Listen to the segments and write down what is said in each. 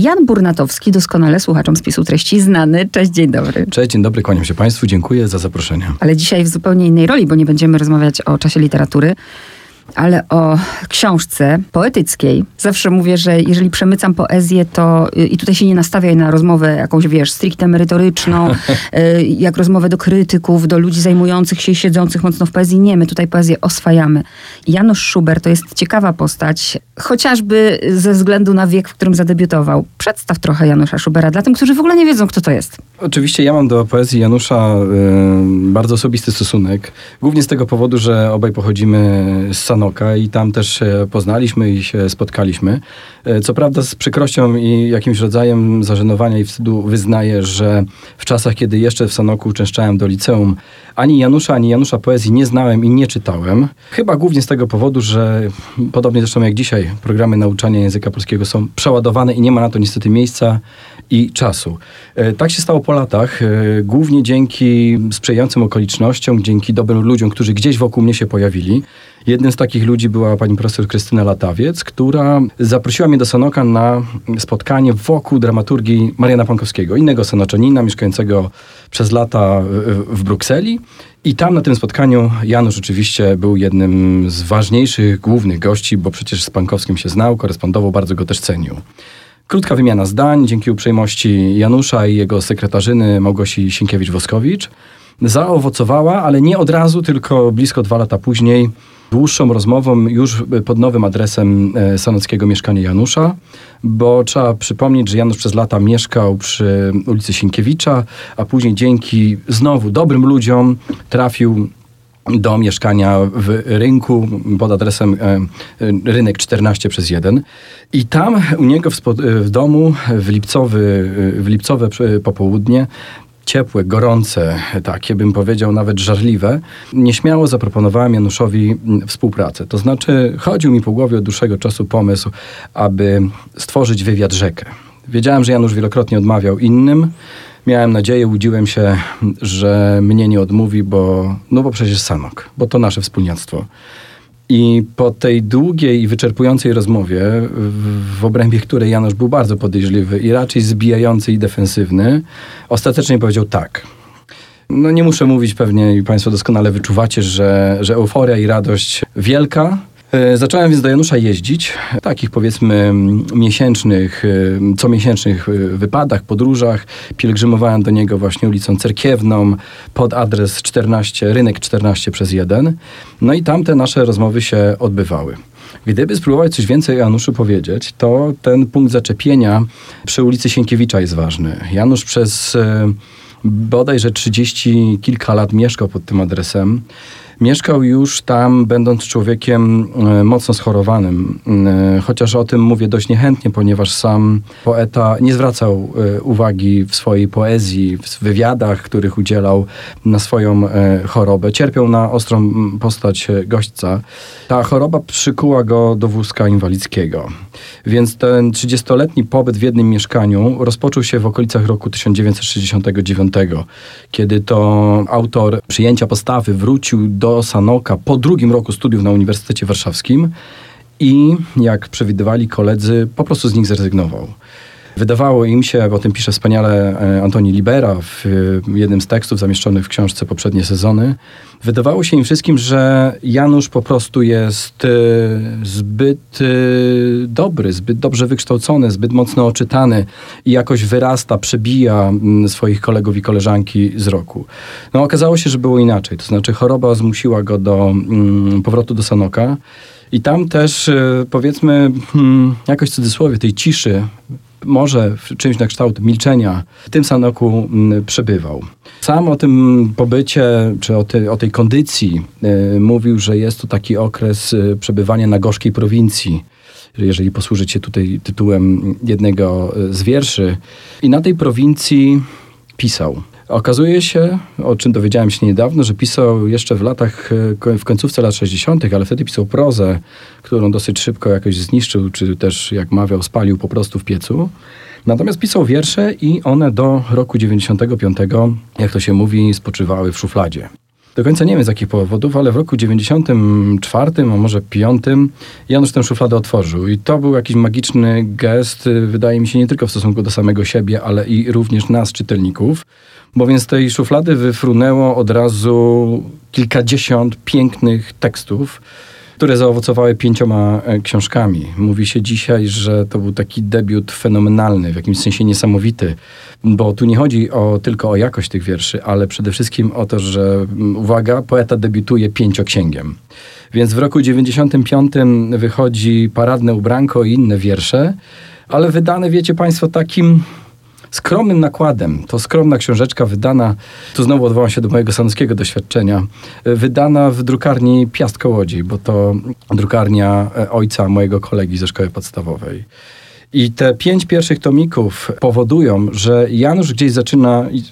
Jan Burnatowski, doskonale słuchaczom spisu treści znany. Cześć, dzień dobry. Cześć, dzień dobry, kłaniam się Państwu, dziękuję za zaproszenie. Ale dzisiaj w zupełnie innej roli, bo nie będziemy rozmawiać o czasie literatury, ale o książce poetyckiej. Zawsze mówię, że jeżeli przemycam poezję, to y, i tutaj się nie nastawiaj na rozmowę jakąś, wiesz, stricte merytoryczną, y, jak rozmowę do krytyków, do ludzi zajmujących się i siedzących mocno w poezji. Nie, my tutaj poezję oswajamy. Janusz Szuber to jest ciekawa postać, chociażby ze względu na wiek, w którym zadebiutował. Przedstaw trochę Janusza Szubera dla tym, którzy w ogóle nie wiedzą, kto to jest. Oczywiście ja mam do poezji Janusza y, bardzo osobisty stosunek. Głównie z tego powodu, że obaj pochodzimy z Sanoka i tam też się poznaliśmy i się spotkaliśmy. Y, co prawda z przykrością i jakimś rodzajem zażenowania i wstydu wyznaję, że w czasach, kiedy jeszcze w Sanoku uczęszczałem do liceum, ani Janusza, ani Janusza poezji nie znałem i nie czytałem. Chyba głównie z tego powodu, że podobnie zresztą jak dzisiaj programy nauczania języka polskiego są przeładowane i nie ma na to niestety miejsca i czasu. Y, tak się stało po latach, y, głównie dzięki sprzyjającym okolicznościom, dzięki dobrym ludziom, którzy gdzieś wokół mnie się pojawili. Jednym z takich ludzi była pani profesor Krystyna Latawiec, która zaprosiła mnie do Sanoka na spotkanie wokół dramaturgii Mariana Pankowskiego, innego sanoczanina mieszkającego przez lata w Brukseli. I tam na tym spotkaniu Janusz oczywiście był jednym z ważniejszych, głównych gości, bo przecież z Pankowskim się znał, korespondował, bardzo go też cenił. Krótka wymiana zdań dzięki uprzejmości Janusza i jego sekretarzyny Małgosi Sienkiewicz-Woskowicz zaowocowała, ale nie od razu, tylko blisko dwa lata później, dłuższą rozmową już pod nowym adresem e, sanockiego mieszkania Janusza, bo trzeba przypomnieć, że Janusz przez lata mieszkał przy ulicy Sienkiewicza, a później dzięki znowu dobrym ludziom trafił do mieszkania w rynku pod adresem e, rynek 14 przez 1. I tam u niego w domu w, lipcowy, w lipcowe popołudnie ciepłe, gorące, takie bym powiedział nawet żarliwe, nieśmiało zaproponowałem Januszowi współpracę. To znaczy chodził mi po głowie od dłuższego czasu pomysł, aby stworzyć wywiad rzekę. Wiedziałem, że Janusz wielokrotnie odmawiał innym, miałem nadzieję, łudziłem się, że mnie nie odmówi, bo, no bo przecież Sanok, bo to nasze wspólniactwo. I po tej długiej i wyczerpującej rozmowie, w, obrębie której Janusz był bardzo podejrzliwy i raczej zbijający i defensywny, ostatecznie powiedział tak. No nie muszę mówić, pewnie i Państwo doskonale wyczuwacie, że, że euforia i radość wielka, zacząłem więc do Janusza jeździć, w takich powiedzmy miesięcznych, e, comiesięcznych e, wypadach, podróżach. Pielgrzymowałem do niego właśnie ulicą Cerkiewną pod adres 14, rynek 14 przez 1. No i tam te nasze rozmowy się odbywały. Gdyby spróbować coś więcej Januszu powiedzieć, to ten punkt zaczepienia przy ulicy Sienkiewicza jest ważny. Janusz przez bodajże 30 kilka lat mieszkał pod tym adresem. Mieszkał już tam, będąc człowiekiem e, mocno schorowanym, e, chociaż o tym mówię dość niechętnie, ponieważ sam poeta nie zwracał e, uwagi w swojej poezji, w wywiadach, których udzielał na swoją chorobę. Cierpiał na ostrą postać gośćca. Ta choroba przykuła go do wózka inwalidzkiego. Więc ten 30-letni pobyt w jednym mieszkaniu rozpoczął się w okolicach roku 1969, kiedy to autor przyjęcia postawy wrócił do do Sanoka po drugim roku studiów na Uniwersytecie Warszawskim i, jak przewidywali koledzy, po prostu z nich zrezygnował. Wydawało im się, o tym pisze wspaniale e, Antoni Libera w jednym z tekstów zamieszczonych w książce poprzednie sezony, wydawało się im wszystkim, że Janusz po prostu jest e, zbyt e, dobry, zbyt dobrze wykształcony, zbyt mocno oczytany i jakoś wyrasta, przebija swoich kolegów i koleżanki z roku. No okazało się, że było inaczej, to znaczy choroba zmusiła go do powrotu do Sanoka. I tam też, powiedzmy, hmm, jakoś w cudzysłowie, tej ciszy może w czymś na kształt milczenia w tym Sanoku mm, przebywał. Sam o tym pobycie, czy o, te, o tej kondycji y, mówił, że jest to taki okres y, przebywania na gorzkiej prowincji jeżeli posłużyć się tutaj tytułem jednego z wierszy. I na tej prowincji pisał. Okazuje się, o czym dowiedziałem się niedawno, że pisał jeszcze w latach, e, w końcówce lat 60., ale wtedy pisał prozę, którą dosyć szybko jakoś zniszczył, czy też, jak mawiał, spalił po prostu w piecu. Natomiast pisał wiersze i one do roku 95, jak to się mówi, spoczywały w szufladzie. Do końca nie wiem z jakich powodów, ale w roku 94, a może 5, Janusz tę szufladę otworzył. I to był jakiś magiczny gest, y, wydaje mi się, nie tylko w stosunku do samego siebie, ale i również nas, czytelników. Bowiem z tej szuflady wyfrunęło od razu kilkadziesiąt pięknych tekstów, które zaowocowały pięcioma e, książkami. Mówi się dzisiaj, że to był taki debiut fenomenalny, w jakimś sensie niesamowity, bo tu nie chodzi o, tylko o jakość tych wierszy, ale przede wszystkim o to, że, mm, uwaga, poeta debiutuje pięcioksięgiem. Więc w roku 95 wychodzi Paradne ubranko i inne wiersze, ale wydane, wiecie Państwo, takim skromnym nakładem. To skromna książeczka wydana, tu znowu odwołam się do mojego sanockiego doświadczenia, wydana w drukarni Piast Kołodzi, bo to drukarnia e, ojca mojego kolegi ze szkoły podstawowej. I te pięć pierwszych tomików powodują, że Janusz gdzieś zaczyna, i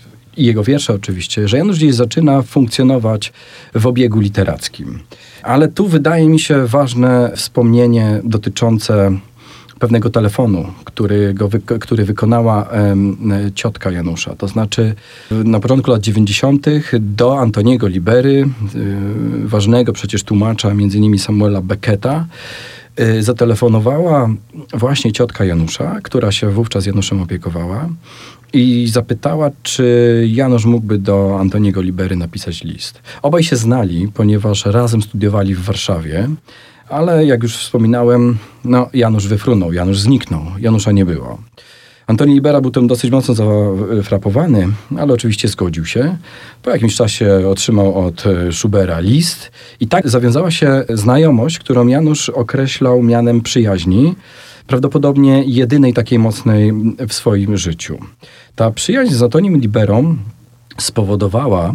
jego wiersze oczywiście, że Janusz gdzieś zaczyna funkcjonować w obiegu literackim. Ale tu wydaje mi się ważne wspomnienie dotyczące pewnego telefonu, który, go który wykonała ciotka Janusza. To znaczy na początku lat 90. do Antoniego Libery, y, ważnego przecież tłumacza, między innymi Samuela Becketa, y, zatelefonowała właśnie ciotka Janusza, która się wówczas Januszem opiekowała i zapytała, czy Janusz mógłby do Antoniego Libery napisać list. Obaj się znali, ponieważ razem studiowali w Warszawie. Ale jak już wspominałem, no Janusz wyfrunął, Janusz zniknął, Janusza nie było. Antoni Libera był tym dosyć mocno zafrapowany, ale oczywiście zgodził się. Po jakimś czasie otrzymał od e, Schubera list i tak zawiązała się znajomość, którą Janusz określał mianem przyjaźni, prawdopodobnie jedynej takiej mocnej w swoim życiu. Ta przyjaźń z Antonim Liberą spowodowała,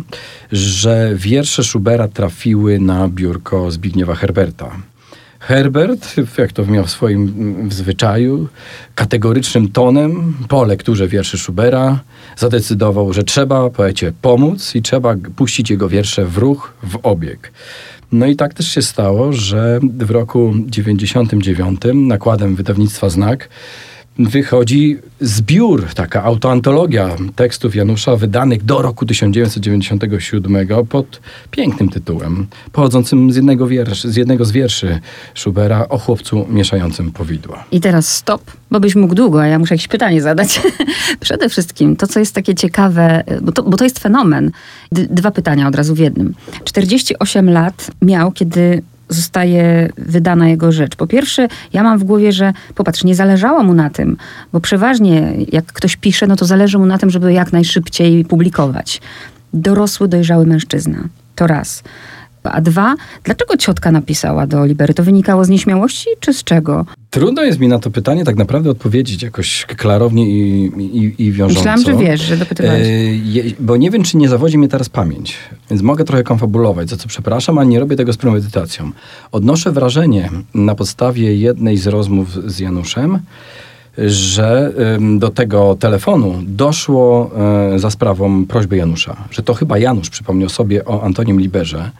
że wiersze Schubera trafiły na biurko Zbigniewa Herberta. Herbert, jak to miał w swoim zwyczaju, kategorycznym tonem po lekturze wierszy Schubera zadecydował, że trzeba poecie pomóc i trzeba puścić jego wiersze w ruch, w obieg. No i tak też się stało, że w roku 99 nakładem wydawnictwa Znak wychodzi zbiór, taka autoantologia tekstów Janusza wydanych do roku 1997 pod pięknym tytułem, pochodzącym z jednego, wiersz, z jednego z wierszy Schubera o chłopcu mieszającym powidła. I teraz stop, bo byś mógł długo, a ja muszę jakieś pytanie zadać. Przede wszystkim to, co jest takie ciekawe, bo to, bo to jest fenomen. D dwa pytania od razu w jednym. 48 lat miał, kiedy zostaje wydana jego rzecz. Po pierwsze, ja mam w głowie, że popatrz, nie zależało mu na tym, bo przeważnie jak ktoś pisze, no to zależy mu na tym, żeby jak najszybciej publikować. Dorosły, dojrzały mężczyzna. To raz. A dwa, dlaczego ciotka napisała do Libery? To wynikało z nieśmiałości, czy z czego? Trudno jest mi na to pytanie tak naprawdę odpowiedzieć jakoś klarownie i, i, i wiążąco. Myślałam, że wiesz, że dopytywałeś. E, bo nie wiem, czy nie zawodzi mnie teraz pamięć. Więc mogę trochę konfabulować, za co przepraszam, ale nie robię tego z premedytacją. Odnoszę wrażenie na podstawie jednej z rozmów z Januszem, że do tego telefonu doszło e, za sprawą prośby Janusza, że to chyba Janusz przypomniał sobie o Antonim Liberze,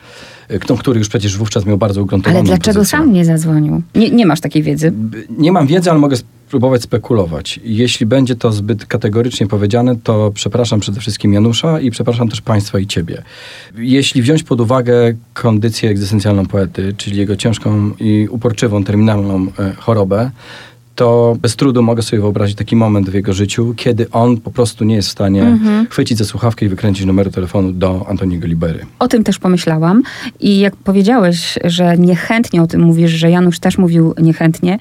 który już przecież wówczas miał bardzo ugruntowaną Ale dlaczego pozycję. sam nie zadzwonił? Nie, nie masz takiej wiedzy? Nie mam wiedzy, ale mogę spróbować spekulować. Jeśli będzie to zbyt kategorycznie powiedziane, to przepraszam przede wszystkim Janusza i przepraszam też Państwa i Ciebie. Jeśli wziąć pod uwagę kondycję egzystencjalną poety, czyli jego ciężką i uporczywą, terminalną e, chorobę, to bez trudu mogę sobie wyobrazić taki moment w jego życiu, kiedy on po prostu nie jest w stanie mhm. chwycić za słuchawkę i wykręcić numeru telefonu do Antoniego Libery. O tym też pomyślałam i jak powiedziałeś, że niechętnie o tym mówisz, że Janusz też mówił niechętnie,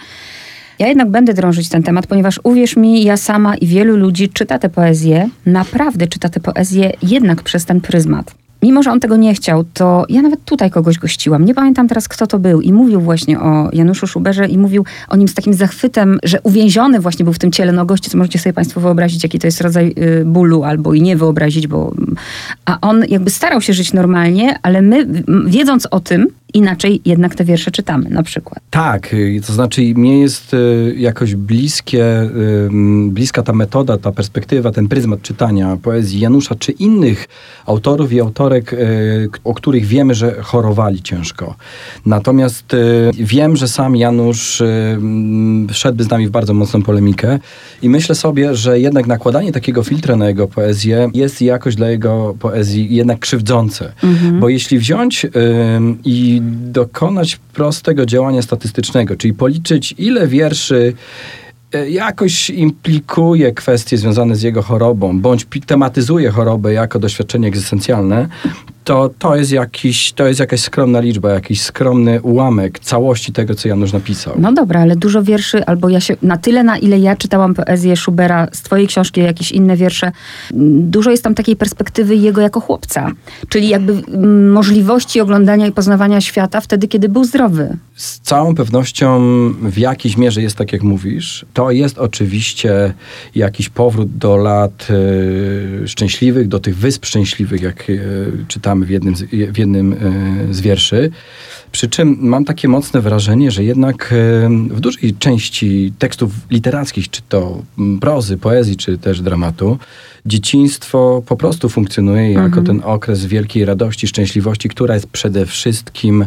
ja jednak będę drążyć ten temat, ponieważ uwierz mi, ja sama i wielu ludzi czyta tę poezję, naprawdę czyta tę poezję jednak przez ten pryzmat mimo że on tego nie chciał, to ja nawet tutaj kogoś gościłam. Nie pamiętam teraz, kto to był. I mówił właśnie o Januszu Szuberze i mówił o nim z takim zachwytem, że uwięziony właśnie był w tym ciele no gości, co możecie sobie Państwo wyobrazić, jaki to jest rodzaj y, bólu, albo i nie wyobrazić, bo... A on jakby starał się żyć normalnie, ale my, wiedząc o tym, inaczej jednak te wiersze czytamy na przykład. Tak, y, to znaczy mnie jest y, jakoś bliskie, y, bliska ta metoda, ta perspektywa, ten pryzmat czytania poezji Janusza czy innych autorów i autorek, o których wiemy, że chorowali ciężko. Natomiast wiem, że sam Janusz wszedłby z nami w bardzo mocną polemikę i myślę sobie, że jednak nakładanie takiego filtra na jego poezję jest jakoś dla jego poezji jednak krzywdzące. Mhm. Bo jeśli wziąć i dokonać prostego działania statystycznego, czyli policzyć, ile wierszy e, jakoś implikuje kwestie związane z jego chorobą, bądź tematyzuje chorobę jako doświadczenie egzystencjalne, to, to, jest jakiś, to jest jakaś skromna liczba, jakiś skromny ułamek całości tego, co Janusz napisał. No dobra, ale dużo wierszy, albo ja się, na tyle, na ile ja czytałam poezję Schubera z twojej książki, jakieś inne wiersze, dużo jest tam takiej perspektywy jego jako chłopca. Czyli jakby mm, możliwości oglądania i poznawania świata wtedy, kiedy był zdrowy. Z całą pewnością w jakiejś mierze jest tak, jak mówisz. To jest oczywiście jakiś powrót do lat y, szczęśliwych, do tych wysp szczęśliwych, jak y, czytamy czytamy w jednym, z, w jednym e, z wierszy. Przy czym mam takie mocne wrażenie, że jednak e, w dużej części tekstów literackich, czy to prozy, poezji, czy też dramatu, dzieciństwo po prostu funkcjonuje jako mhm. ten okres wielkiej radości, szczęśliwości, która jest przede wszystkim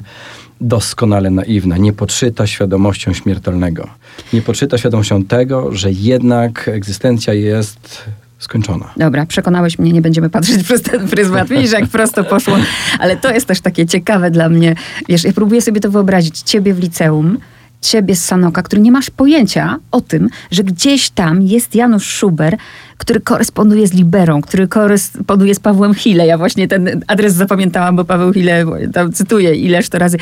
doskonale naiwna, nie podszyta świadomością śmiertelnego. Nie podszyta świadomością tego, że jednak egzystencja jest skończona. Dobra, przekonałeś mnie, nie będziemy patrzeć przez ten pryzmat. Widzisz, jak prosto poszło. Ale to jest też takie ciekawe dla mnie. Wiesz, ja próbuję sobie to wyobrazić. Ciebie w liceum, ciebie z Sanoka, który nie masz pojęcia o tym, że gdzieś tam jest Janusz Szuber, który koresponduje z Liberą, który koresponduje z Pawłem Hille. Ja właśnie ten adres zapamiętałam, bo Paweł Hille, tam cytuję ileż to razy,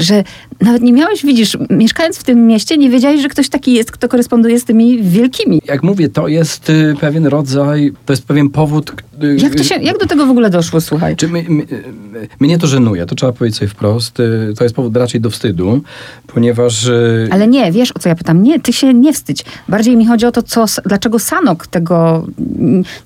że nawet nie miałeś, widzisz, mieszkając w tym mieście, nie wiedziałeś, że ktoś taki jest, kto koresponduje z tymi wielkimi. Jak mówię, to jest y, pewien rodzaj, to jest pewien powód. Y, jak, to się, jak do tego w ogóle doszło, słuchaj? Czy my, my, mnie to żenuje, to trzeba powiedzieć sobie wprost. Y, to jest powód raczej do wstydu, ponieważ... Ale nie, wiesz o co ja pytam? Nie, ty się nie wstydź. Bardziej mi chodzi o to, co, dlaczego Sanok tego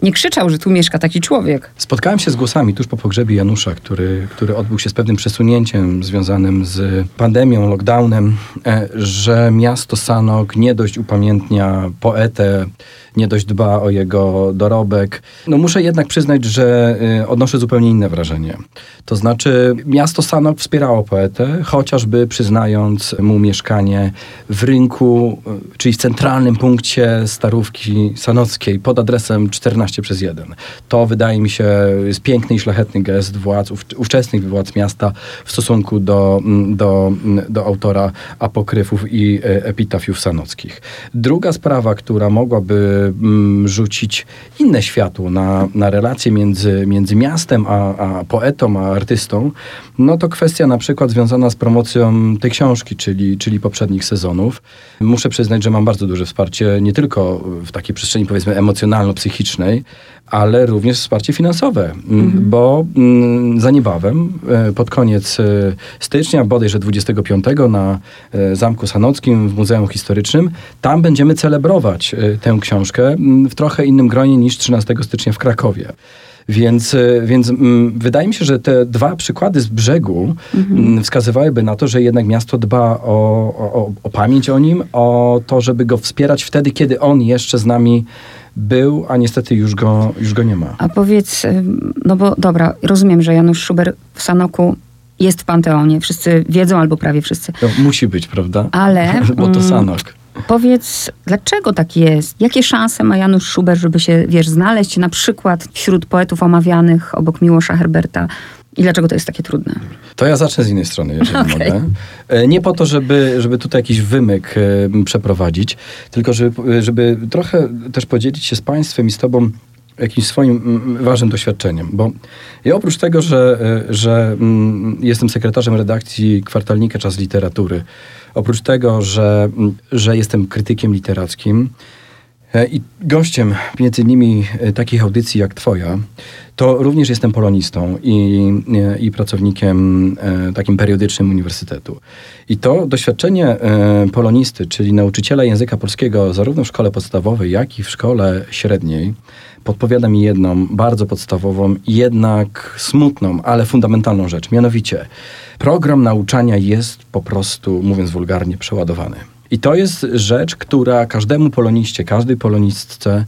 nie krzyczał, że tu mieszka taki człowiek. Spotkałem się z głosami tuż po pogrzebie Janusza, który, który odbył się z pewnym przesunięciem związanym z pandemią, lockdownem, e, że miasto Sanok nie dość upamiętnia poetę, nie dość dba o jego dorobek. No muszę jednak przyznać, że y, odnoszę zupełnie inne wrażenie. To znaczy miasto Sanok wspierało poetę, chociażby przyznając mu mieszkanie w rynku, y, czyli w centralnym punkcie Starówki Sanockiej pod adresem 14 przez 1. To wydaje mi się jest piękny i szlachetny gest władz, ówczesnych władz miasta w stosunku do, mm, do, mm, do autora apokryfów i e, epitafiów sanockich. Druga sprawa, która mogłaby rzucić inne światło na, na relacje między, między miastem a, a poetą, a artystą, no to kwestia na przykład związana z promocją tej książki, czyli, czyli poprzednich sezonów. Muszę przyznać, że mam bardzo duże wsparcie nie tylko w takiej przestrzeni powiedzmy emocjonalno-psychicznej, ale również wsparcie finansowe, mhm. bo za niebawem, e, pod koniec e, stycznia, bodajże 25 na e, Zamku Sanockim w Muzeum Historycznym, tam będziemy celebrować tę książkę w trochę innym gronie niż 13 stycznia w Krakowie. Więc, więc wydaje mi się, że te dwa przykłady z brzegu mhm. wskazywałyby na to, że jednak miasto dba o, o, o pamięć o nim, o to, żeby go wspierać wtedy, kiedy on jeszcze z nami był, a niestety już go, już go nie ma. A powiedz, no bo dobra, rozumiem, że Janusz Szuber w Sanoku jest w Panteonie. Wszyscy wiedzą, albo prawie wszyscy. To musi być, prawda? Ale... bo to mm, Sanok. Powiedz, dlaczego tak jest? Jakie szanse ma Janusz Szuber, żeby się, wiesz, znaleźć na przykład wśród poetów omawianych obok Miłosza Herberta? I dlaczego to jest takie trudne? To ja zacznę z innej strony, jeżeli okay. mogę. E, nie po to, żeby, żeby tutaj jakiś wymyk e, przeprowadzić, tylko żeby, żeby trochę też podzielić się z Państwem i z Tobą jakimś swoim ważnym doświadczeniem. Bo ja oprócz tego, że, e, że jestem sekretarzem redakcji kwartalnika Czas Literatury, oprócz tego, że, że jestem krytykiem literackim, E, I gościem między innymi e, takich audycji jak Twoja, to również jestem polonistą i, e, i pracownikiem takim periodycznym uniwersytetu. I to doświadczenie polonisty, czyli nauczyciela języka polskiego zarówno w szkole podstawowej, jak i w szkole średniej, podpowiada mi jedną bardzo podstawową, jednak smutną, ale fundamentalną rzecz. Mianowicie, program nauczania jest po prostu, mówiąc wulgarnie, przeładowany. I to jest rzecz, która każdemu poloniście, każdej polonistce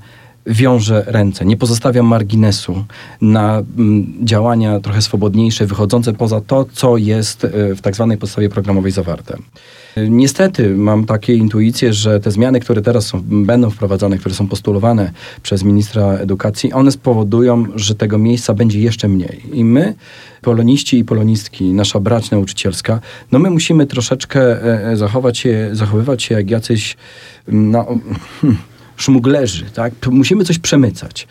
wiąże ręce, nie pozostawia marginesu na mm, działania trochę swobodniejsze, wychodzące poza to, co jest e, w tak zwanej podstawie programowej zawarte. Niestety mam takie intuicje, że te zmiany, które teraz są, będą wprowadzane, które są postulowane przez ministra edukacji, one spowodują, że tego miejsca będzie jeszcze mniej. I my, poloniści i polonistki, nasza brać nauczycielska, no my musimy troszeczkę e, e, zachować się, zachowywać się jak jacyś no, hmm, szmuglerzy, tak? Musimy coś przemycać.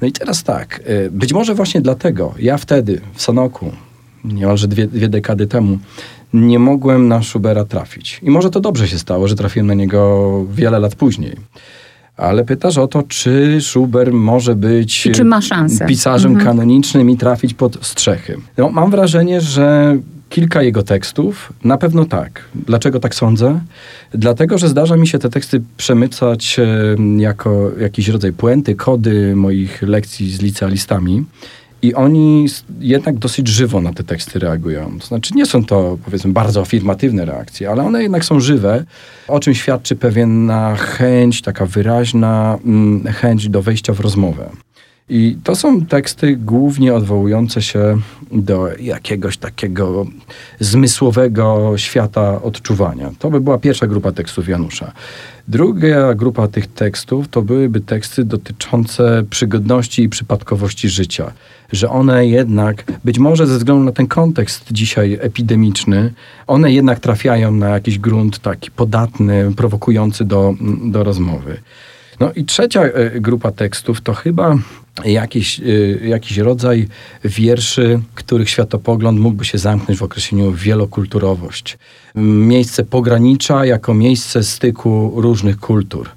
No i teraz tak, e, być może właśnie dlatego ja wtedy w Sanoku, niemalże dwie, dwie dekady temu, nie mogłem na Schubera trafić. I może to dobrze się stało, że trafiłem na niego wiele lat później. Ale pytasz o to, czy Schubert może być I czy ma szansę? pisarzem mhm. kanonicznym i trafić pod strzechy. No, mam wrażenie, że kilka jego tekstów, na pewno tak. Dlaczego tak sądzę? Dlatego, że zdarza mi się te teksty przemycać jako jakiś rodzaj puenty, kody moich lekcji z licealistami. I oni jednak dosyć żywo na te teksty reagują. To znaczy, nie są to, powiedzmy, bardzo afirmatywne reakcje, ale one jednak są żywe, o czym świadczy pewna chęć, taka wyraźna mm, chęć do wejścia w rozmowę. I to są teksty głównie odwołujące się do jakiegoś takiego zmysłowego świata odczuwania. To by była pierwsza grupa tekstów Janusza. Druga grupa tych tekstów to byłyby teksty dotyczące przygodności i przypadkowości życia. Że one jednak, być może ze względu na ten kontekst dzisiaj epidemiczny, one jednak trafiają na jakiś grunt taki podatny, prowokujący do, do rozmowy. No i trzecia e, grupa tekstów to chyba jakiś, e, jakiś rodzaj wierszy, których światopogląd mógłby się zamknąć w określeniu wielokulturowość. Miejsce pogranicza jako miejsce styku różnych kultur.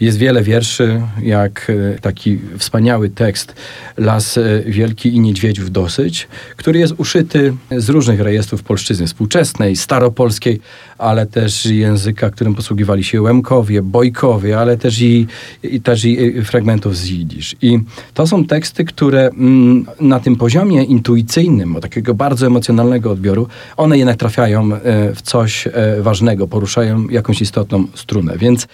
Jest wiele wierszy, jak e, taki wspaniały tekst Las e, Wielki i Niedźwiedziów dosyć, który jest uszyty z różnych rejestrów polszczyzny współczesnej, staropolskiej, ale też języka, którym posługiwali się Łemkowie, Bojkowie, ale też i, i, też i fragmentów z jidysz. I to są teksty, które mm, na tym poziomie intuicyjnym, takiego bardzo emocjonalnego odbioru, one jednak trafiają e, w coś ważnego, poruszają jakąś istotną strunę. Więc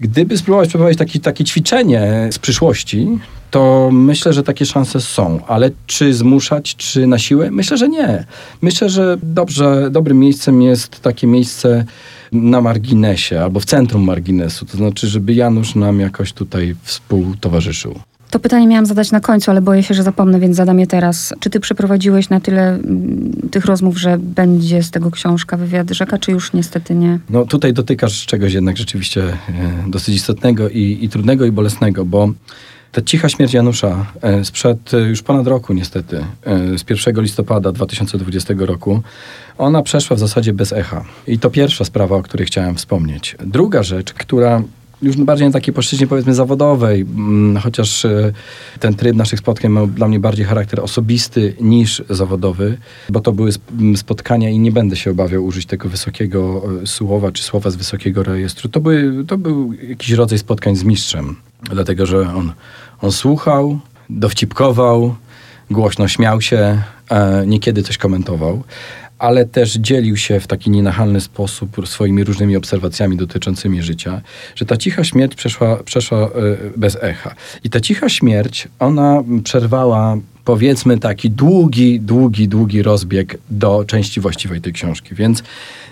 Gdyby spróbować przeprowadzić taki, takie ćwiczenie z przyszłości, to myślę, że takie szanse są. Ale czy zmuszać, czy na siłę? Myślę, że nie. Myślę, że dobrze, dobrym miejscem jest takie miejsce na marginesie albo w centrum marginesu. To znaczy, żeby Janusz nam jakoś tutaj współtowarzyszył. To pytanie miałam zadać na końcu, ale boję się, że zapomnę, więc zadam je teraz. Czy ty przeprowadziłeś na tyle mm, tych rozmów, że będzie z tego książka wywiad rzeka, czy już niestety nie? No tutaj dotykasz czegoś jednak rzeczywiście e, dosyć istotnego i, i trudnego i bolesnego, bo ta cicha śmierć Janusza e, sprzed e, już ponad roku niestety, z 1 listopada 2020 roku, ona przeszła w zasadzie bez echa. I to pierwsza sprawa, o której chciałem wspomnieć. Druga rzecz, która już bardziej na takiej płaszczyźnie powiedzmy zawodowej, mm, chociaż e, ten tryb naszych spotkań miał dla mnie bardziej charakter osobisty niż zawodowy, bo to były spotkania i nie będę się obawiał użyć tego wysokiego e, słowa, czy słowa z wysokiego rejestru. To, były, to był jakiś rodzaj spotkań z mistrzem, dlatego że on, on słuchał, dowcipkował, głośno śmiał się, niekiedy coś komentował ale też dzielił się w taki nienachalny sposób swoimi różnymi obserwacjami dotyczącymi życia, że ta cicha śmierć przeszła, przeszła e, bez echa. I ta cicha śmierć, ona przerwała powiedzmy taki długi, długi, długi rozbieg do części właściwej tej książki. Więc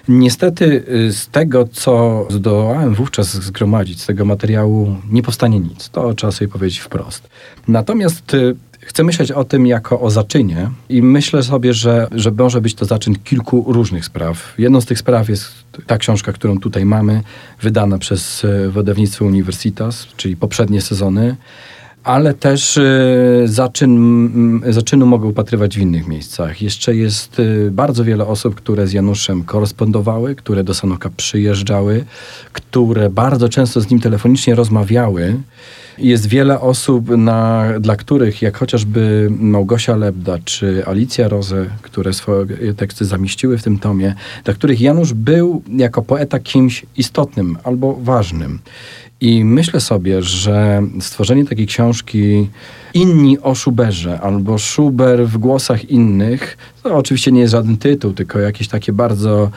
niestety y, z tego, co zdołałem wówczas zgromadzić, z tego materiału nie powstanie nic. To trzeba sobie powiedzieć wprost. Natomiast y, Chcę myśleć o tym jako o zaczynie i myślę sobie, że, że może być to zaczyn kilku różnych spraw. Jedną z tych spraw jest ta książka, którą tutaj mamy, wydana przez e, wydawnictwo Universitas, czyli poprzednie sezony. ale też y, zaczyn, zaczynu mogę upatrywać w innych miejscach. Jeszcze jest y, bardzo wiele osób, które z Januszem korespondowały, które do Sanoka przyjeżdżały, które bardzo często z nim telefonicznie rozmawiały. Jest wiele osób, na, dla których, jak chociażby Małgosia Lebda czy Alicja Roze, które swoje teksty zamieściły w tym tomie, dla których Janusz był jako poeta kimś istotnym albo ważnym. I myślę sobie, że stworzenie takiej książki Inni o Schuberze albo Schuber w głosach innych, to oczywiście nie jest żaden tytuł, tylko jakieś takie bardzo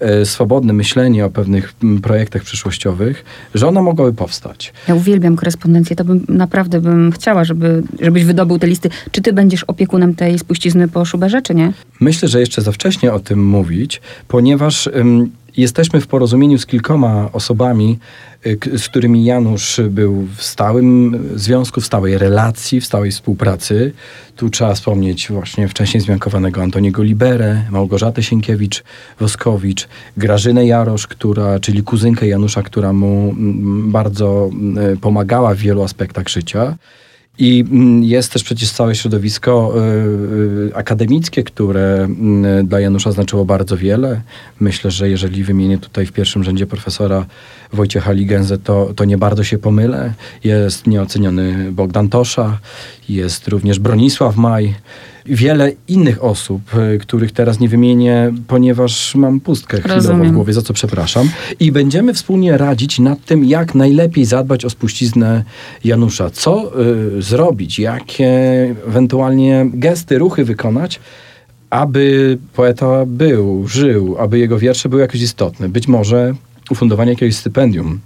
e, swobodne myślenie o pewnych m, projektach przyszłościowych, że one mogłyby powstać. Ja uwielbiam korespondencję, to bym naprawdę bym chciała, żeby, żebyś wydobył te listy. Czy ty będziesz opiekunem tej spuścizny po Schuberze, czy nie? Myślę, że jeszcze za wcześnie o tym mówić, ponieważ ym, jesteśmy w porozumieniu z kilkoma osobami, y, z którymi Janusz był w stałym związku, w stałej relacji, w stałej współpracy. Tu trzeba wspomnieć właśnie wcześniej zmiankowanego Antoniego Liberę, Małgorzatę Sienkiewicz-Woskowicz, Grażynę Jarosz, która, czyli kuzynkę Janusza, która mu bardzo pomagała w wielu aspektach życia. I mm, jest też przecież całe środowisko y, y, akademickie, które y, dla Janusza znaczyło bardzo wiele. Myślę, że jeżeli wymienię tutaj w pierwszym rzędzie profesora Wojciecha Ligenzę, to, to nie bardzo się pomylę. Jest nieoceniony Bogdan Tosza, jest również Bronisław Maj wiele innych osób, y, których teraz nie wymienię, ponieważ mam pustkę chwilowo Rozumiem. w głowie, za co przepraszam. I będziemy wspólnie radzić nad tym, jak najlepiej zadbać o spuściznę Janusza. Co y, zrobić, jakie ewentualnie gesty, ruchy wykonać, aby poeta był, żył, aby jego wiersze były jakoś istotne. Być może ufundowanie jakiegoś stypendium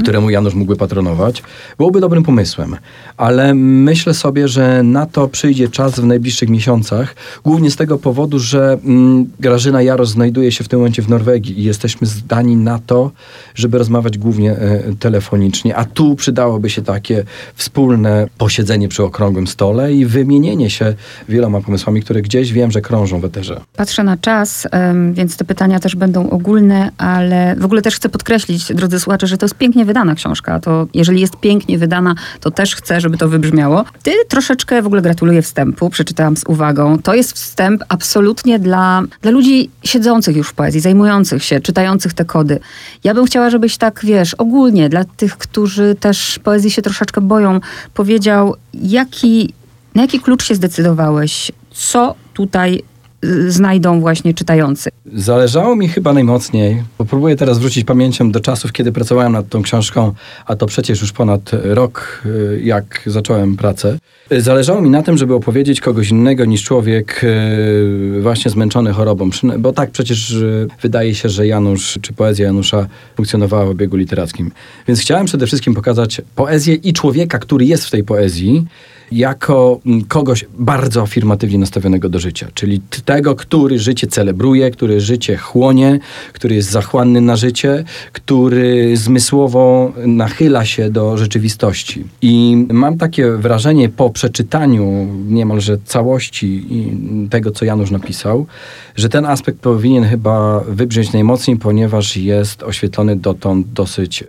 któremu Janusz mógłby patronować, byłoby dobrym pomysłem. Ale myślę sobie, że na to przyjdzie czas w najbliższych miesiącach, głównie z tego powodu, że mm, Grażyna Jarosz znajduje się w tym momencie w Norwegii i jesteśmy zdani na to, żeby rozmawiać głównie e, telefonicznie, a tu przydałoby się takie wspólne posiedzenie przy okrągłym stole i wymienienie się wieloma pomysłami, które gdzieś wiem, że krążą w eterze. Patrzę na czas, więc te pytania też będą ogólne, ale w ogóle też chcę podkreślić, drodzy słuchacze, że to jest pięknie wydana książka. To jeżeli jest pięknie wydana, to też chcę, żeby to wybrzmiało. Ty troszeczkę w ogóle gratuluję wstępu, przeczytałam z uwagą. To jest wstęp absolutnie dla, dla ludzi siedzących już w poezji, zajmujących się, czytających te kody. Ja bym chciała, żebyś tak, wiesz, ogólnie dla tych, którzy też poezji się troszeczkę boją, powiedział, jaki, na jaki klucz się zdecydowałeś? Co tutaj znajdą właśnie czytający? Zależało mi chyba najmocniej, bo próbuję teraz wrócić pamięcią do czasów, kiedy pracowałem nad tą książką, a to przecież już ponad rok, y, jak zacząłem pracę. Y, Zależało mi na tym, żeby opowiedzieć kogoś innego niż człowiek właśnie zmęczony chorobą, bo tak przecież wydaje się, że Janusz, czy poezja Janusza funkcjonowała w obiegu literackim. Więc chciałem przede wszystkim pokazać poezję i człowieka, który jest w tej poezji, jako mm, kogoś bardzo afirmatywnie nastawionego do życia, czyli tego, który życie celebruje, który życie chłonie, który jest zachłanny na życie, który zmysłowo nachyla się do rzeczywistości. I mam takie wrażenie po przeczytaniu niemalże całości tego, co Janusz napisał, że ten aspekt powinien chyba wybrzmieć najmocniej, ponieważ jest oświetlony dotąd dosyć y,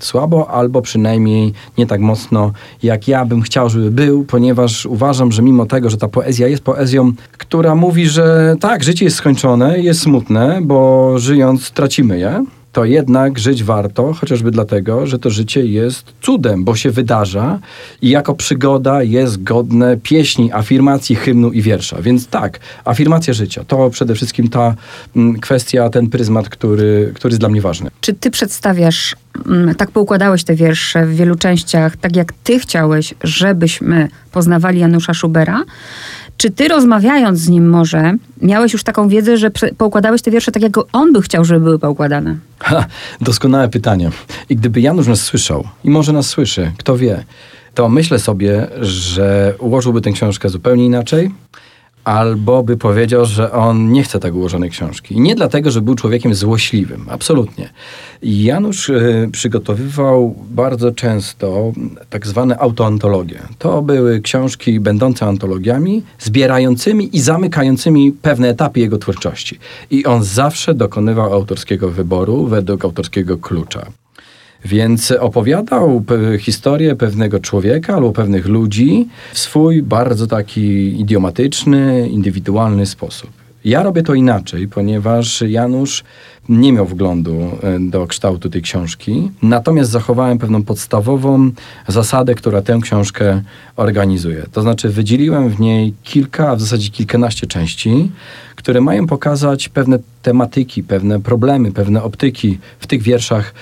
słabo, albo przynajmniej nie tak mocno, jak ja bym chciał, żeby był, ponieważ uważam, że mimo tego, że ta poezja jest poezją, która mówi, że tak, życie jest skończone, jest smutne, bo żyjąc tracimy je, to jednak żyć warto, chociażby dlatego, że to życie jest cudem, bo się wydarza i jako przygoda jest godne pieśni, afirmacji, hymnu i wiersza. Więc tak, afirmacja życia to przede wszystkim ta mm, kwestia, ten pryzmat, który, który jest dla mnie ważny. Czy ty przedstawiasz, mm, tak poukładałeś te wiersze w wielu częściach, tak jak ty chciałeś, żebyśmy poznawali Janusza Schubera? Czy ty rozmawiając z nim może, miałeś już taką wiedzę, że poukładałeś te wiersze tak, jak on by chciał, żeby były poukładane? Ha, doskonałe pytanie. I gdyby Janusz nas słyszał, i może nas słyszy, kto wie, to myślę sobie, że ułożyłby tę książkę zupełnie inaczej, albo by powiedział, że on nie chce tak ułożonej książki. I nie dlatego, że był człowiekiem złośliwym, absolutnie. Janusz y, przygotowywał bardzo często tak zwane autoantologie. To były książki będące antologiami, zbierającymi i zamykającymi pewne etapy jego twórczości. I on zawsze dokonywał autorskiego wyboru według autorskiego klucza. Więc opowiadał historię pewnego człowieka albo pewnych ludzi w swój bardzo taki idiomatyczny, indywidualny sposób. Ja robię to inaczej, ponieważ Janusz nie miał wglądu e, do kształtu tej książki, natomiast zachowałem pewną podstawową zasadę, która tę książkę organizuje. To znaczy wydzieliłem w niej kilka, a w zasadzie kilkanaście części, które mają pokazać pewne tematyki, pewne problemy, pewne optyki w tych wierszach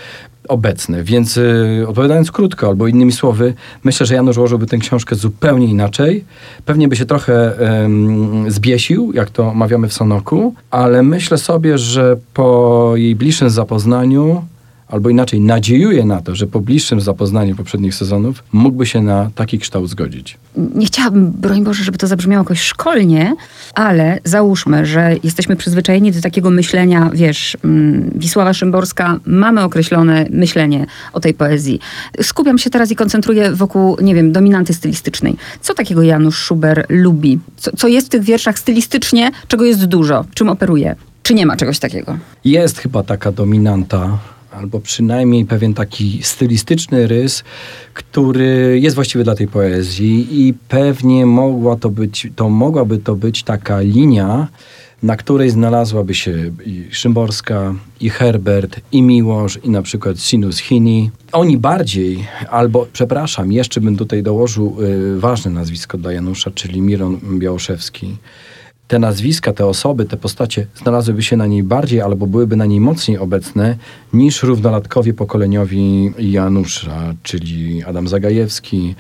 obecne. Więc y, odpowiadając krótko, albo innymi słowy, myślę, że Janusz ułożyłby tę książkę zupełnie inaczej. Pewnie by się trochę em, zbiesił, jak to mawiamy w Sanoku, ale myślę sobie, że po jej bliższym zapoznaniu albo inaczej nadziejuję na to, że po bliższym zapoznaniu poprzednich sezonów mógłby się na taki kształt zgodzić. Nie chciałabym, broń Boże, żeby to zabrzmiało jakoś szkolnie, ale załóżmy, że jesteśmy przyzwyczajeni do takiego myślenia, wiesz, mm, Wisława Szymborska, mamy określone myślenie o tej poezji. Skupiam się teraz i koncentruję wokół, nie wiem, dominanty stylistycznej. Co takiego Janusz Szuber lubi? Co, co jest w tych wierszach stylistycznie, czego jest dużo? Czym operuje? Czy nie ma czegoś takiego? Jest chyba taka dominanta, albo przynajmniej pewien taki stylistyczny rys, który jest właściwy dla tej poezji i pewnie mogła to być, to mogłaby to być taka linia, na której znalazłaby się i Szymborska, i Herbert, i Miłosz, i na przykład Sinus Hini. Oni bardziej, albo przepraszam, jeszcze bym tutaj dołożył y, ważne nazwisko dla Janusza, czyli Miron Białoszewski te nazwiska, te osoby, te postacie znalazłyby się na niej bardziej albo byłyby na niej mocniej obecne niż równolatkowie pokoleniowi Janusza, czyli Adam Zagajewski,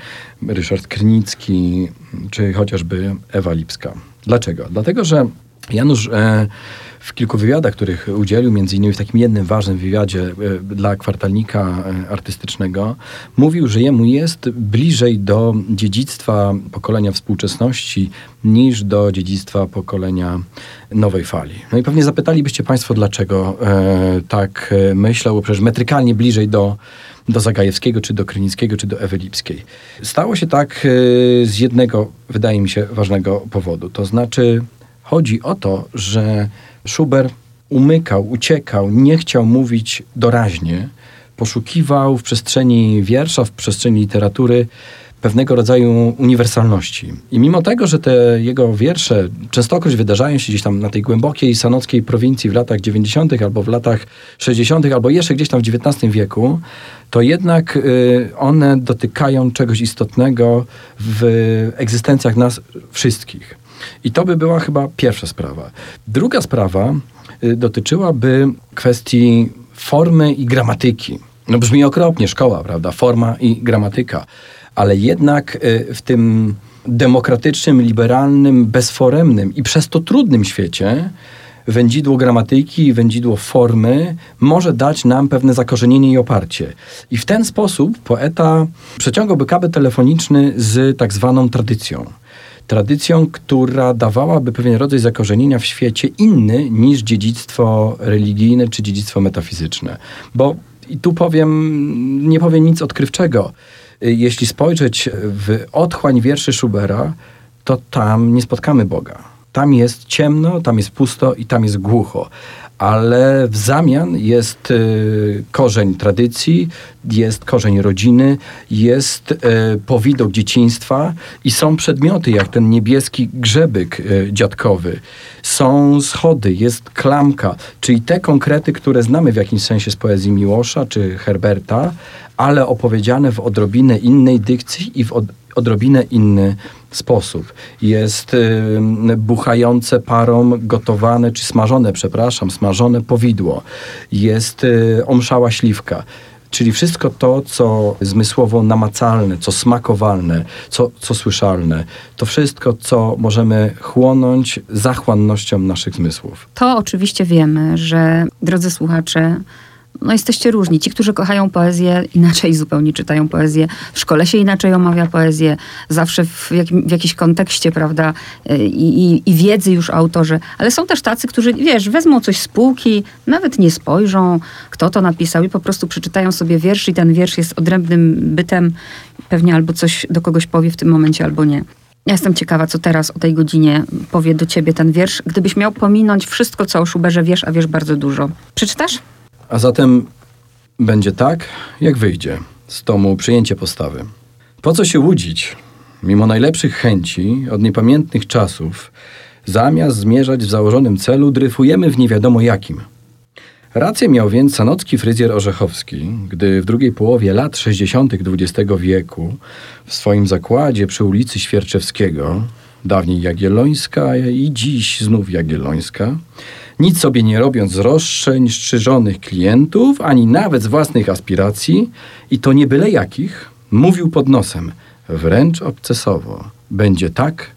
Ryszard Krynicki, czy chociażby Ewa Lipska. Dlaczego? Dlatego, że Janusz e, w kilku wywiadach, których udzielił, między innymi w takim jednym ważnym wywiadzie e, dla kwartalnika e, artystycznego, mówił, że jemu jest bliżej do dziedzictwa pokolenia współczesności niż do dziedzictwa pokolenia nowej fali. No i pewnie zapytalibyście Państwo, dlaczego e, tak e, myślał, bo przecież metrykalnie bliżej do do Zagajewskiego, czy do Krynickiego, czy do Ewy Lipskiej. Stało się tak z jednego, wydaje mi się, ważnego powodu. To znaczy, chodzi o to, że Schubert umykał, uciekał, nie chciał mówić doraźnie, poszukiwał w przestrzeni wiersza, w przestrzeni literatury pewnego rodzaju uniwersalności. I mimo tego, że te jego wiersze częstokroć wydarzają się gdzieś tam na tej głębokiej sanockiej prowincji w latach 90. albo w latach 60., albo jeszcze gdzieś tam w XIX wieku, to jednak y, one dotykają czegoś istotnego w egzystencjach nas wszystkich. I to by była chyba pierwsza sprawa. Druga sprawa y, dotyczyłaby kwestii formy i gramatyki. No brzmi okropnie, szkoła, prawda? Forma i gramatyka. Ale jednak y, w tym demokratycznym, liberalnym, bezforemnym i przez to trudnym świecie wędzidło gramatyki wędzidło formy może dać nam pewne zakorzenienie i oparcie. I w ten sposób poeta przeciągałby kabel telefoniczny z tak zwaną tradycją tradycją, która dawałaby pewien rodzaj zakorzenienia w świecie inny niż dziedzictwo religijne czy dziedzictwo metafizyczne. Bo i tu powiem, nie powiem nic odkrywczego. Jeśli spojrzeć w otchłań wierszy Schubera, to tam nie spotkamy Boga. Tam jest ciemno, tam jest pusto i tam jest głucho ale w zamian jest y, korzeń tradycji, jest korzeń rodziny, jest y, powidok dzieciństwa i są przedmioty jak ten niebieski grzebyk y, dziadkowy. Są schody, jest klamka, czyli te konkrety, które znamy w jakimś sensie z poezji Miłosza czy Herberta, ale opowiedziane w odrobinę innej dykcji i w od, odrobinę inny sposób. Jest y, buchające parą gotowane, czy smażone, przepraszam, smażone powidło. Jest y, omszała śliwka. Czyli wszystko to, co zmysłowo namacalne, co smakowalne, co, co słyszalne, to wszystko, co możemy chłonąć zachłannością naszych zmysłów. To oczywiście wiemy, że drodzy słuchacze, no jesteście różni. Ci, którzy kochają poezję, inaczej zupełnie czytają poezję. W szkole się inaczej omawia poezję. Zawsze w, jakim, w jakimś kontekście, prawda, I, i, i wiedzy już autorzy. Ale są też tacy, którzy, wiesz, wezmą coś z półki, nawet nie spojrzą, kto to napisał i po prostu przeczytają sobie wiersz i ten wiersz jest odrębnym bytem. Pewnie albo coś do kogoś powie w tym momencie, albo nie. Ja jestem ciekawa, co teraz o tej godzinie powie do ciebie ten wiersz. Gdybyś miał pominąć wszystko, co o Schuberze wiesz, a wiesz bardzo dużo. Przeczytasz? A zatem Będzie tak, jak wyjdzie z tomu przyjęcie postawy. Po co się łudzić? Mimo najlepszych chęci, od niepamiętnych czasów, zamiast zmierzać w założonym celu, dryfujemy w nie wiadomo jakim. Rację miał więc sanocki fryzjer Orzechowski, gdy w drugiej połowie lat 60. XX wieku w swoim zakładzie przy ulicy Świerczewskiego, dawniej Jagiellońska i dziś znów Jagiellońska, nic sobie nie robiąc z roszczeń strzyżonych klientów, ani nawet z własnych aspiracji, i to nie byle jakich, mówił pod nosem, wręcz obcesowo, będzie tak,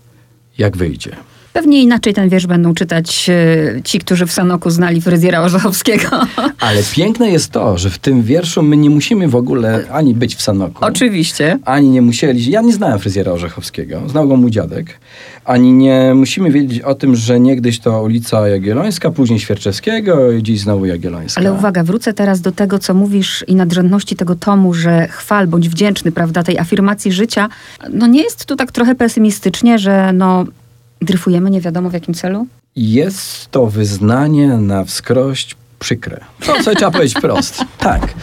jak wyjdzie. Pewnie inaczej ten wiersz będą czytać e, ci, którzy w Sanoku znali fryzjera Orzechowskiego. Ale piękne jest to, że w tym wierszu my nie musimy w ogóle ani być w Sanoku. Oczywiście. Ani nie musieli. Ja nie znałem fryzjera Orzechowskiego, znał go mój dziadek. Ani nie musimy wiedzieć o tym, że niegdyś to ulica Jagiellońska, później Świerczewskiego i dziś znowu Jagiellońska. Ale uwaga, wrócę teraz do tego, co mówisz i nadrzędności tego tomu, że chwal bądź wdzięczny, prawda, tej afirmacji życia. No nie jest tu tak trochę pesymistycznie, że no dryfujemy nie wiadomo w jakim celu? Jest to wyznanie na wskrość przykre. To sobie trzeba powiedzieć wprost. Tak.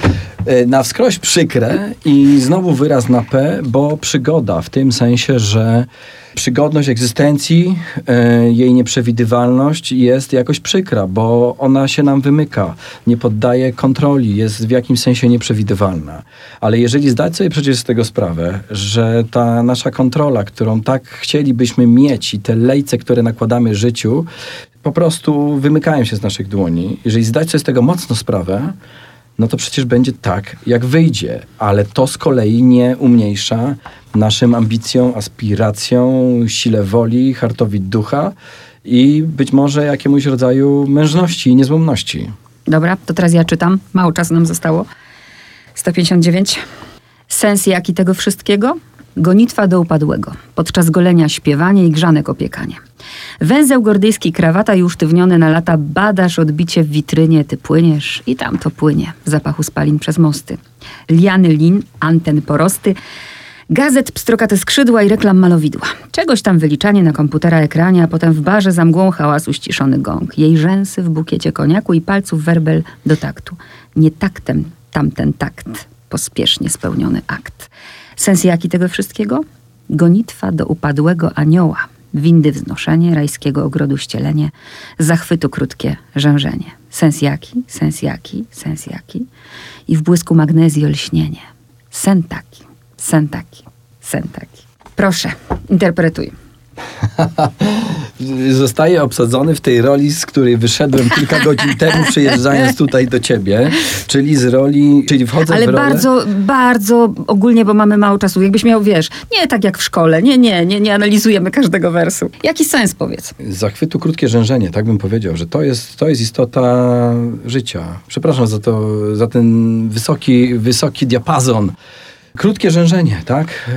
E, na wskroś przykre i znowu wyraz na P, bo przygoda w tym sensie, że przygodność egzystencji, e, jej nieprzewidywalność jest jakoś przykra, bo ona się nam wymyka, nie poddaje kontroli, jest w jakimś sensie nieprzewidywalna. Ale jeżeli zdać sobie przecież z tego sprawę, że ta nasza kontrola, którą tak chcielibyśmy mieć i te lejce, które nakładamy życiu, po prostu wymykają się z naszych dłoni. Jeżeli zdać sobie z tego mocno sprawę, no to przecież będzie tak, jak wyjdzie. Ale to z kolei nie umniejsza naszym ambicjom, aspiracjom, sile woli, hartowi ducha i być może jakiemuś rodzaju mężności i niezłomności. Dobra, to teraz ja czytam. Mało czasu nam zostało. 159. Sens jaki tego wszystkiego? Gonitwa do upadłego. Podczas golenia śpiewanie i grzanek opiekanie. Węzeł gordyjski, krawata i usztywniony na lata, badasz odbicie w witrynie, ty płyniesz i tam to płynie zapachu spalin przez mosty. Liany lin, anten porosty, gazet pstrokate skrzydła i reklam malowidła. Czegoś tam wyliczanie na komputera ekranie, a potem w barze za mgłą hałasu ściszony gong. Jej rzęsy w bukiecie koniaku i palców werbel do taktu. Nie taktem tamten takt, pospiesznie spełniony akt. Sens jaki tego wszystkiego? Gonitwa do upadłego anioła, windy wznoszenie, rajskiego ogrodu ścielenie, zachwytu krótkie rzężenie. Sens jaki, sens jaki, sens jaki i w błysku magnezji olśnienie. Sen taki, sen taki, sen taki. Proszę, interpretuj. Zostaję obsadzony w tej roli, z której wyszedłem kilka godzin temu, przyjeżdżając tutaj do ciebie, czyli z roli, czyli wchodzę Ale w rolę... bardzo, bardzo ogólnie, bo mamy mało czasu. Jakbyś miał, wiesz, nie tak jak w szkole, nie, nie, nie, nie analizujemy każdego wersu. Jaki sens powiedz? Zachwytu krótkie rzężenie, tak bym powiedział, że to jest, to jest istota życia. Przepraszam za to, za ten wysoki, wysoki diapazon. Krótkie rzężenie, tak?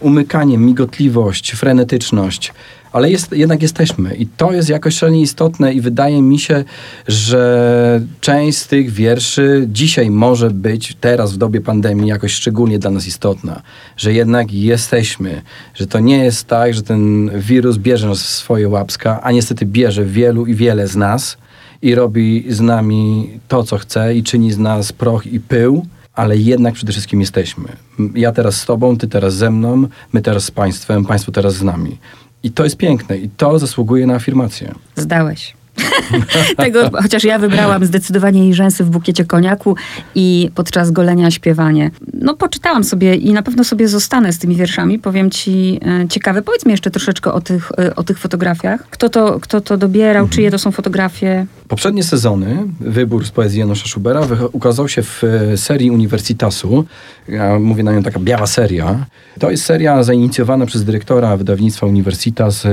Umykanie, migotliwość, frenetyczność. Ale jest, jednak jesteśmy i to jest jakoś szalenie istotne i wydaje mi się, że część z tych wierszy dzisiaj może być teraz w dobie pandemii jakoś szczególnie dla nas istotna. Że jednak jesteśmy, że to nie jest tak, że ten wirus bierze nas w swoje łapska, a niestety bierze wielu i wiele z nas i robi z nami to, co chce i czyni z nas proch i pył ale jednak przede wszystkim jesteśmy. Ja teraz z tobą, ty teraz ze mną, my teraz z państwem, państwo teraz z nami. I to jest piękne i to zasługuje na afirmację. Zdałeś. Tego, chociaż ja wybrałam zdecydowanie jej rzęsy w bukiecie koniaku i podczas golenia śpiewanie. No poczytałam sobie i na pewno sobie zostanę z tymi wierszami. Powiem ci e, ciekawe. Powiedz mi jeszcze troszeczkę o tych, e, o tych fotografiach. Kto to, kto to dobierał? Mhm. Czyje to są fotografie? Poprzednie sezony, wybór z poezji Janusza Schubera, ukazał się w e, serii Uniwersitasu. Ja mówię na nią taka biała seria. To jest seria zainicjowana przez dyrektora wydawnictwa Uniwersitas,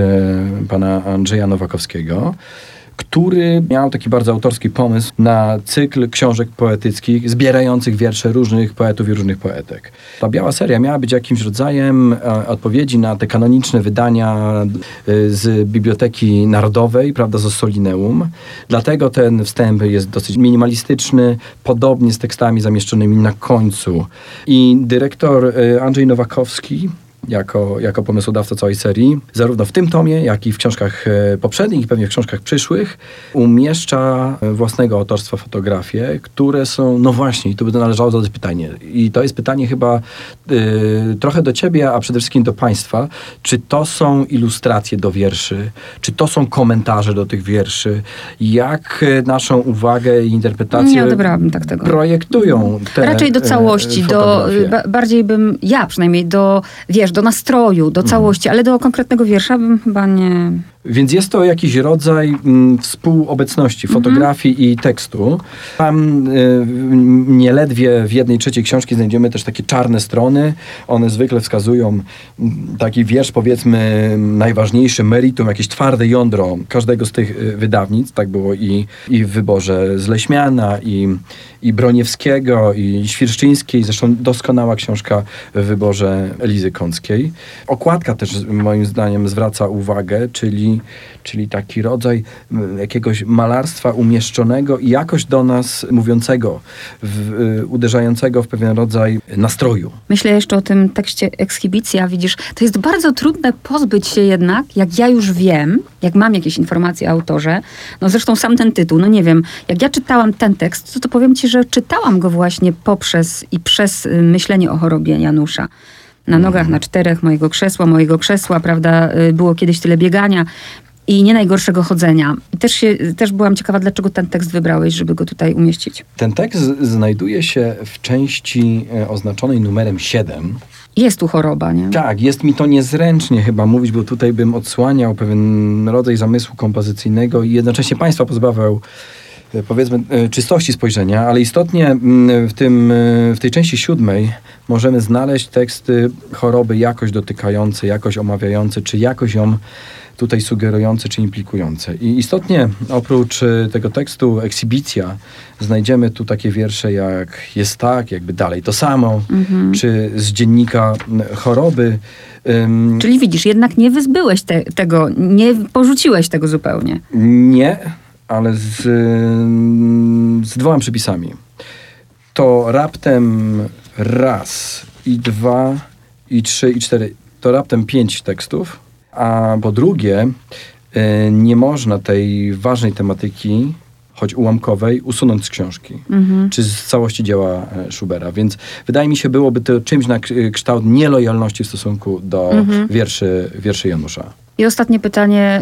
pana Andrzeja Nowakowskiego który miał taki bardzo autorski pomysł na cykl książek poetyckich zbierających wiersze różnych poetów i różnych poetek. Ta biała seria miała być jakimś rodzajem e, odpowiedzi na te kanoniczne wydania e, z Biblioteki Narodowej, prawda, z Ossolineum. Dlatego ten wstęp jest dosyć minimalistyczny, podobnie z tekstami zamieszczonymi na końcu. I dyrektor e, Andrzej Nowakowski jako, jako pomysłodawca całej serii, zarówno w tym tomie, jak i w książkach e, poprzednich i pewnie w książkach przyszłych, umieszcza e, własnego autorstwa fotografie, które są, no właśnie, i tu by należało zadać pytanie. I to jest pytanie chyba y, trochę do ciebie, a przede wszystkim do państwa. Czy to są ilustracje do wierszy? Czy to są komentarze do tych wierszy? Jak naszą uwagę i interpretację Nie odebrałabym tak tego. projektują te Raczej do całości, do, bardziej bym, ja przynajmniej, do, wiesz, do nastroju, do całości, ale do konkretnego wiersza bym chyba nie... Więc jest to jakiś rodzaj mm, współobecności fotografii i tekstu. Tam y, nieledwie w jednej trzeciej książki znajdziemy też takie czarne strony. One zwykle wskazują mm, taki wiersz, powiedzmy, najważniejszy meritum, jakieś twarde jądro każdego z tych y, wydawnictw. Tak było i, i w wyborze z Leśmiana, i, i Broniewskiego, i Świerszczyńskiej. Zresztą doskonała książka w wyborze Elizy Kąckiej. Okładka też moim zdaniem zwraca uwagę, czyli, czyli taki rodzaj m, jakiegoś malarstwa umieszczonego i jakoś do nas mówiącego, w, y, uderzającego w pewien rodzaj nastroju. Myślę jeszcze o tym tekście ekshibicja, widzisz, to jest bardzo trudne pozbyć się jednak, jak ja już wiem, jak mam jakieś informacje o autorze, no zresztą sam ten tytuł, no nie wiem, jak ja czytałam ten tekst, to, to powiem ci, że czytałam go właśnie poprzez i przez y, myślenie o chorobie Janusza. Na nogach, na czterech mojego krzesła, mojego krzesła, prawda, y, było kiedyś tyle biegania i nie najgorszego chodzenia. Też, się, też byłam ciekawa, dlaczego ten tekst wybrałeś, żeby go tutaj umieścić. Ten tekst znajduje się w części e, oznaczonej numerem 7. Jest tu choroba, nie? Tak, jest mi to niezręcznie chyba mówić, bo tutaj bym odsłaniał pewien rodzaj zamysłu kompozycyjnego i jednocześnie Państwa pozbawiał powiedzmy e, czystości spojrzenia, ale istotnie mm, w, tym, e, w tej części siódmej możemy znaleźć teksty choroby jakoś dotykające, jakoś omawiające, czy jakoś ją tutaj sugerujące czy implikujące. I istotnie oprócz e, tego tekstu ekshibicja znajdziemy tu takie wiersze jak jest tak, jakby dalej to samo, czy z dziennika choroby. Czyli widzisz, jednak nie wyzbyłeś te, tego, nie porzuciłeś tego zupełnie. Nie, ale z, z dwoma przypisami. To raptem raz i dwa i trzy i cztery. To raptem pięć tekstów. A po drugie, y, nie można tej ważnej tematyki, choć ułamkowej, usunąć z książki. Czy z całości dzieła e, Schubera. Więc wydaje mi się, byłoby to czymś na k- kształt nielojalności w stosunku do wierszy, wierszy Janusza. I ostatnie pytanie,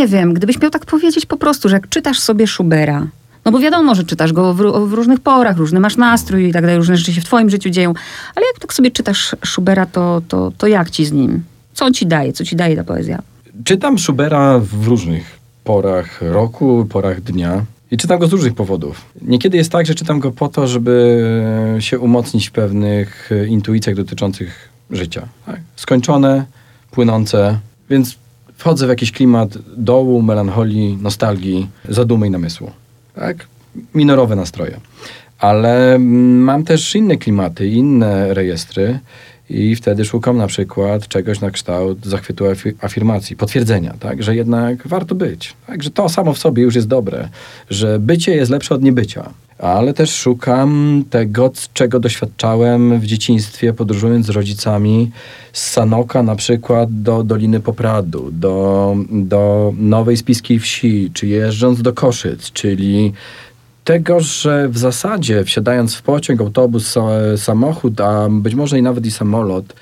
nie wiem, gdybyś miał tak powiedzieć po prostu, że jak czytasz sobie Schubera, no bo wiadomo, że czytasz go w, w różnych porach, różny masz nastrój i tak dalej, różne rzeczy się w twoim życiu dzieją, ale jak tak sobie czytasz Schubera, to, to, to jak ci z nim? Co on ci daje? Co ci daje ta poezja? Czytam Schubera w różnych porach roku, porach dnia. I czytam go z różnych powodów. Niekiedy jest tak, że czytam go po to, żeby się umocnić w pewnych intuicjach dotyczących życia. Tak? Skończone, płynące, więc wchodzę w jakiś klimat dołu, melancholii, nostalgii, zadumy i namysłu. Tak? Minorowe nastroje. Ale mm, mam też inne klimaty, inne rejestry i wtedy szukam na przykład czegoś na kształt zachwytu afi- afirmacji, potwierdzenia, tak, że jednak warto być, tak, że to samo w sobie już jest dobre, że bycie jest lepsze od niebycia. Ale też szukam tego, czego doświadczałem w dzieciństwie, podróżując z rodzicami z Sanoka na przykład do Doliny Popradu, do, do Nowej Spiskiej Wsi, czy jeżdżąc do Koszyc, czyli tego, że w zasadzie wsiadając w pociąg, autobus, sa- samochód, a być może i nawet i samolot,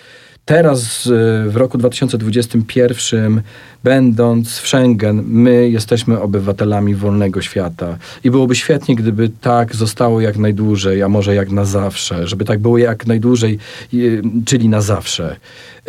teraz y, w roku 2021, będąc w Schengen, my jesteśmy obywatelami wolnego świata. I byłoby świetnie, gdyby tak zostało jak najdłużej, a może jak na zawsze, żeby tak było jak najdłużej, y, czyli na zawsze.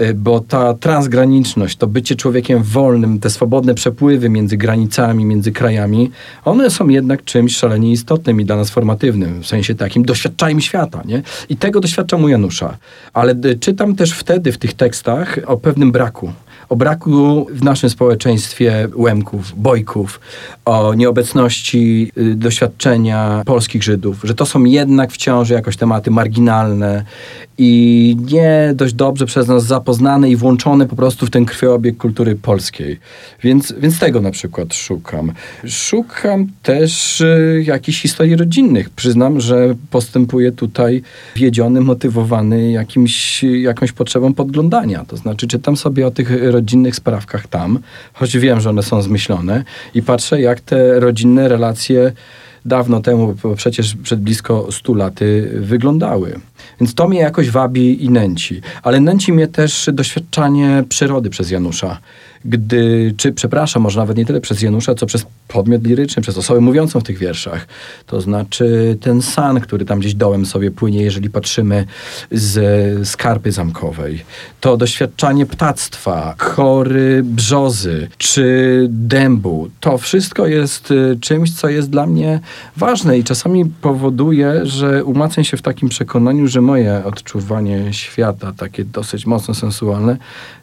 Y, Bo ta transgraniczność, to bycie człowiekiem wolnym, te swobodne przepływy między granicami, między krajami, one są jednak czymś szalenie istotnym i dla nas formatywnym, w sensie takim doświadczajmy świata, nie? I tego doświadczam u Janusza. Ale y, czytam też wtedy w tych tekstach o pewnym braku, o braku w naszym społeczeństwie łemków, bojków, o nieobecności y, doświadczenia polskich Żydów, że to są jednak wciąż jakoś tematy marginalne i nie dość dobrze przez nas zapoznane i włączone po prostu w ten krwiobieg kultury polskiej. Więc, więc tego na przykład szukam. Szukam też y, jakichś historii rodzinnych. Przyznam, że postępuję tutaj wiedziony, motywowany jakimś, jakąś potrzebą podglądania. To znaczy czytam sobie o tych rodzinnych sprawkach tam, choć wiem, że one są zmyślone i patrzę, jak te rodzinne relacje dawno temu, przecież przed blisko 100 laty, wyglądały. Więc to mnie jakoś wabi i nęci. Ale nęci mnie też doświadczanie przyrody przez Janusza. Gdy, czy przepraszam, może nawet nie tyle przez Janusza, co przez podmiot liryczny, przez osobę mówiącą w tych wierszach. To znaczy ten san, który tam gdzieś dołem sobie płynie, jeżeli patrzymy z skarpy zamkowej. To doświadczanie ptactwa, chory brzozy czy dębu. To wszystko jest y, czymś, co jest dla mnie ważne i czasami powoduje, że umacniam się w takim przekonaniu, że moje odczuwanie świata, takie dosyć mocno sensualne,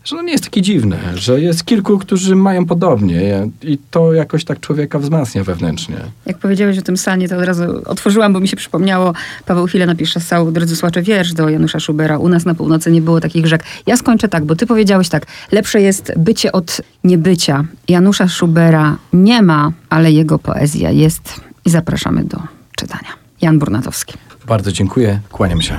że no nie jest takie dziwne, że jest kilku, którzy mają podobnie i to jakoś tak człowieka wzmacnia wewnętrznie. Jak powiedziałeś o tym sanie, to od razu otworzyłam, bo mi się przypomniało, Paweł Chile napisze Sał, drodzy słuchacze, wiersz do Janusza Schubera. U nas na północy nie było takich rzek. Ja skończę tak, bo ty powiedziałeś tak, lepsze jest bycie od niebycia. Janusza Schubera nie ma, ale jego poezja jest i zapraszamy do czytania. Jan Burnatowski. Bardzo dziękuję, kłaniam się.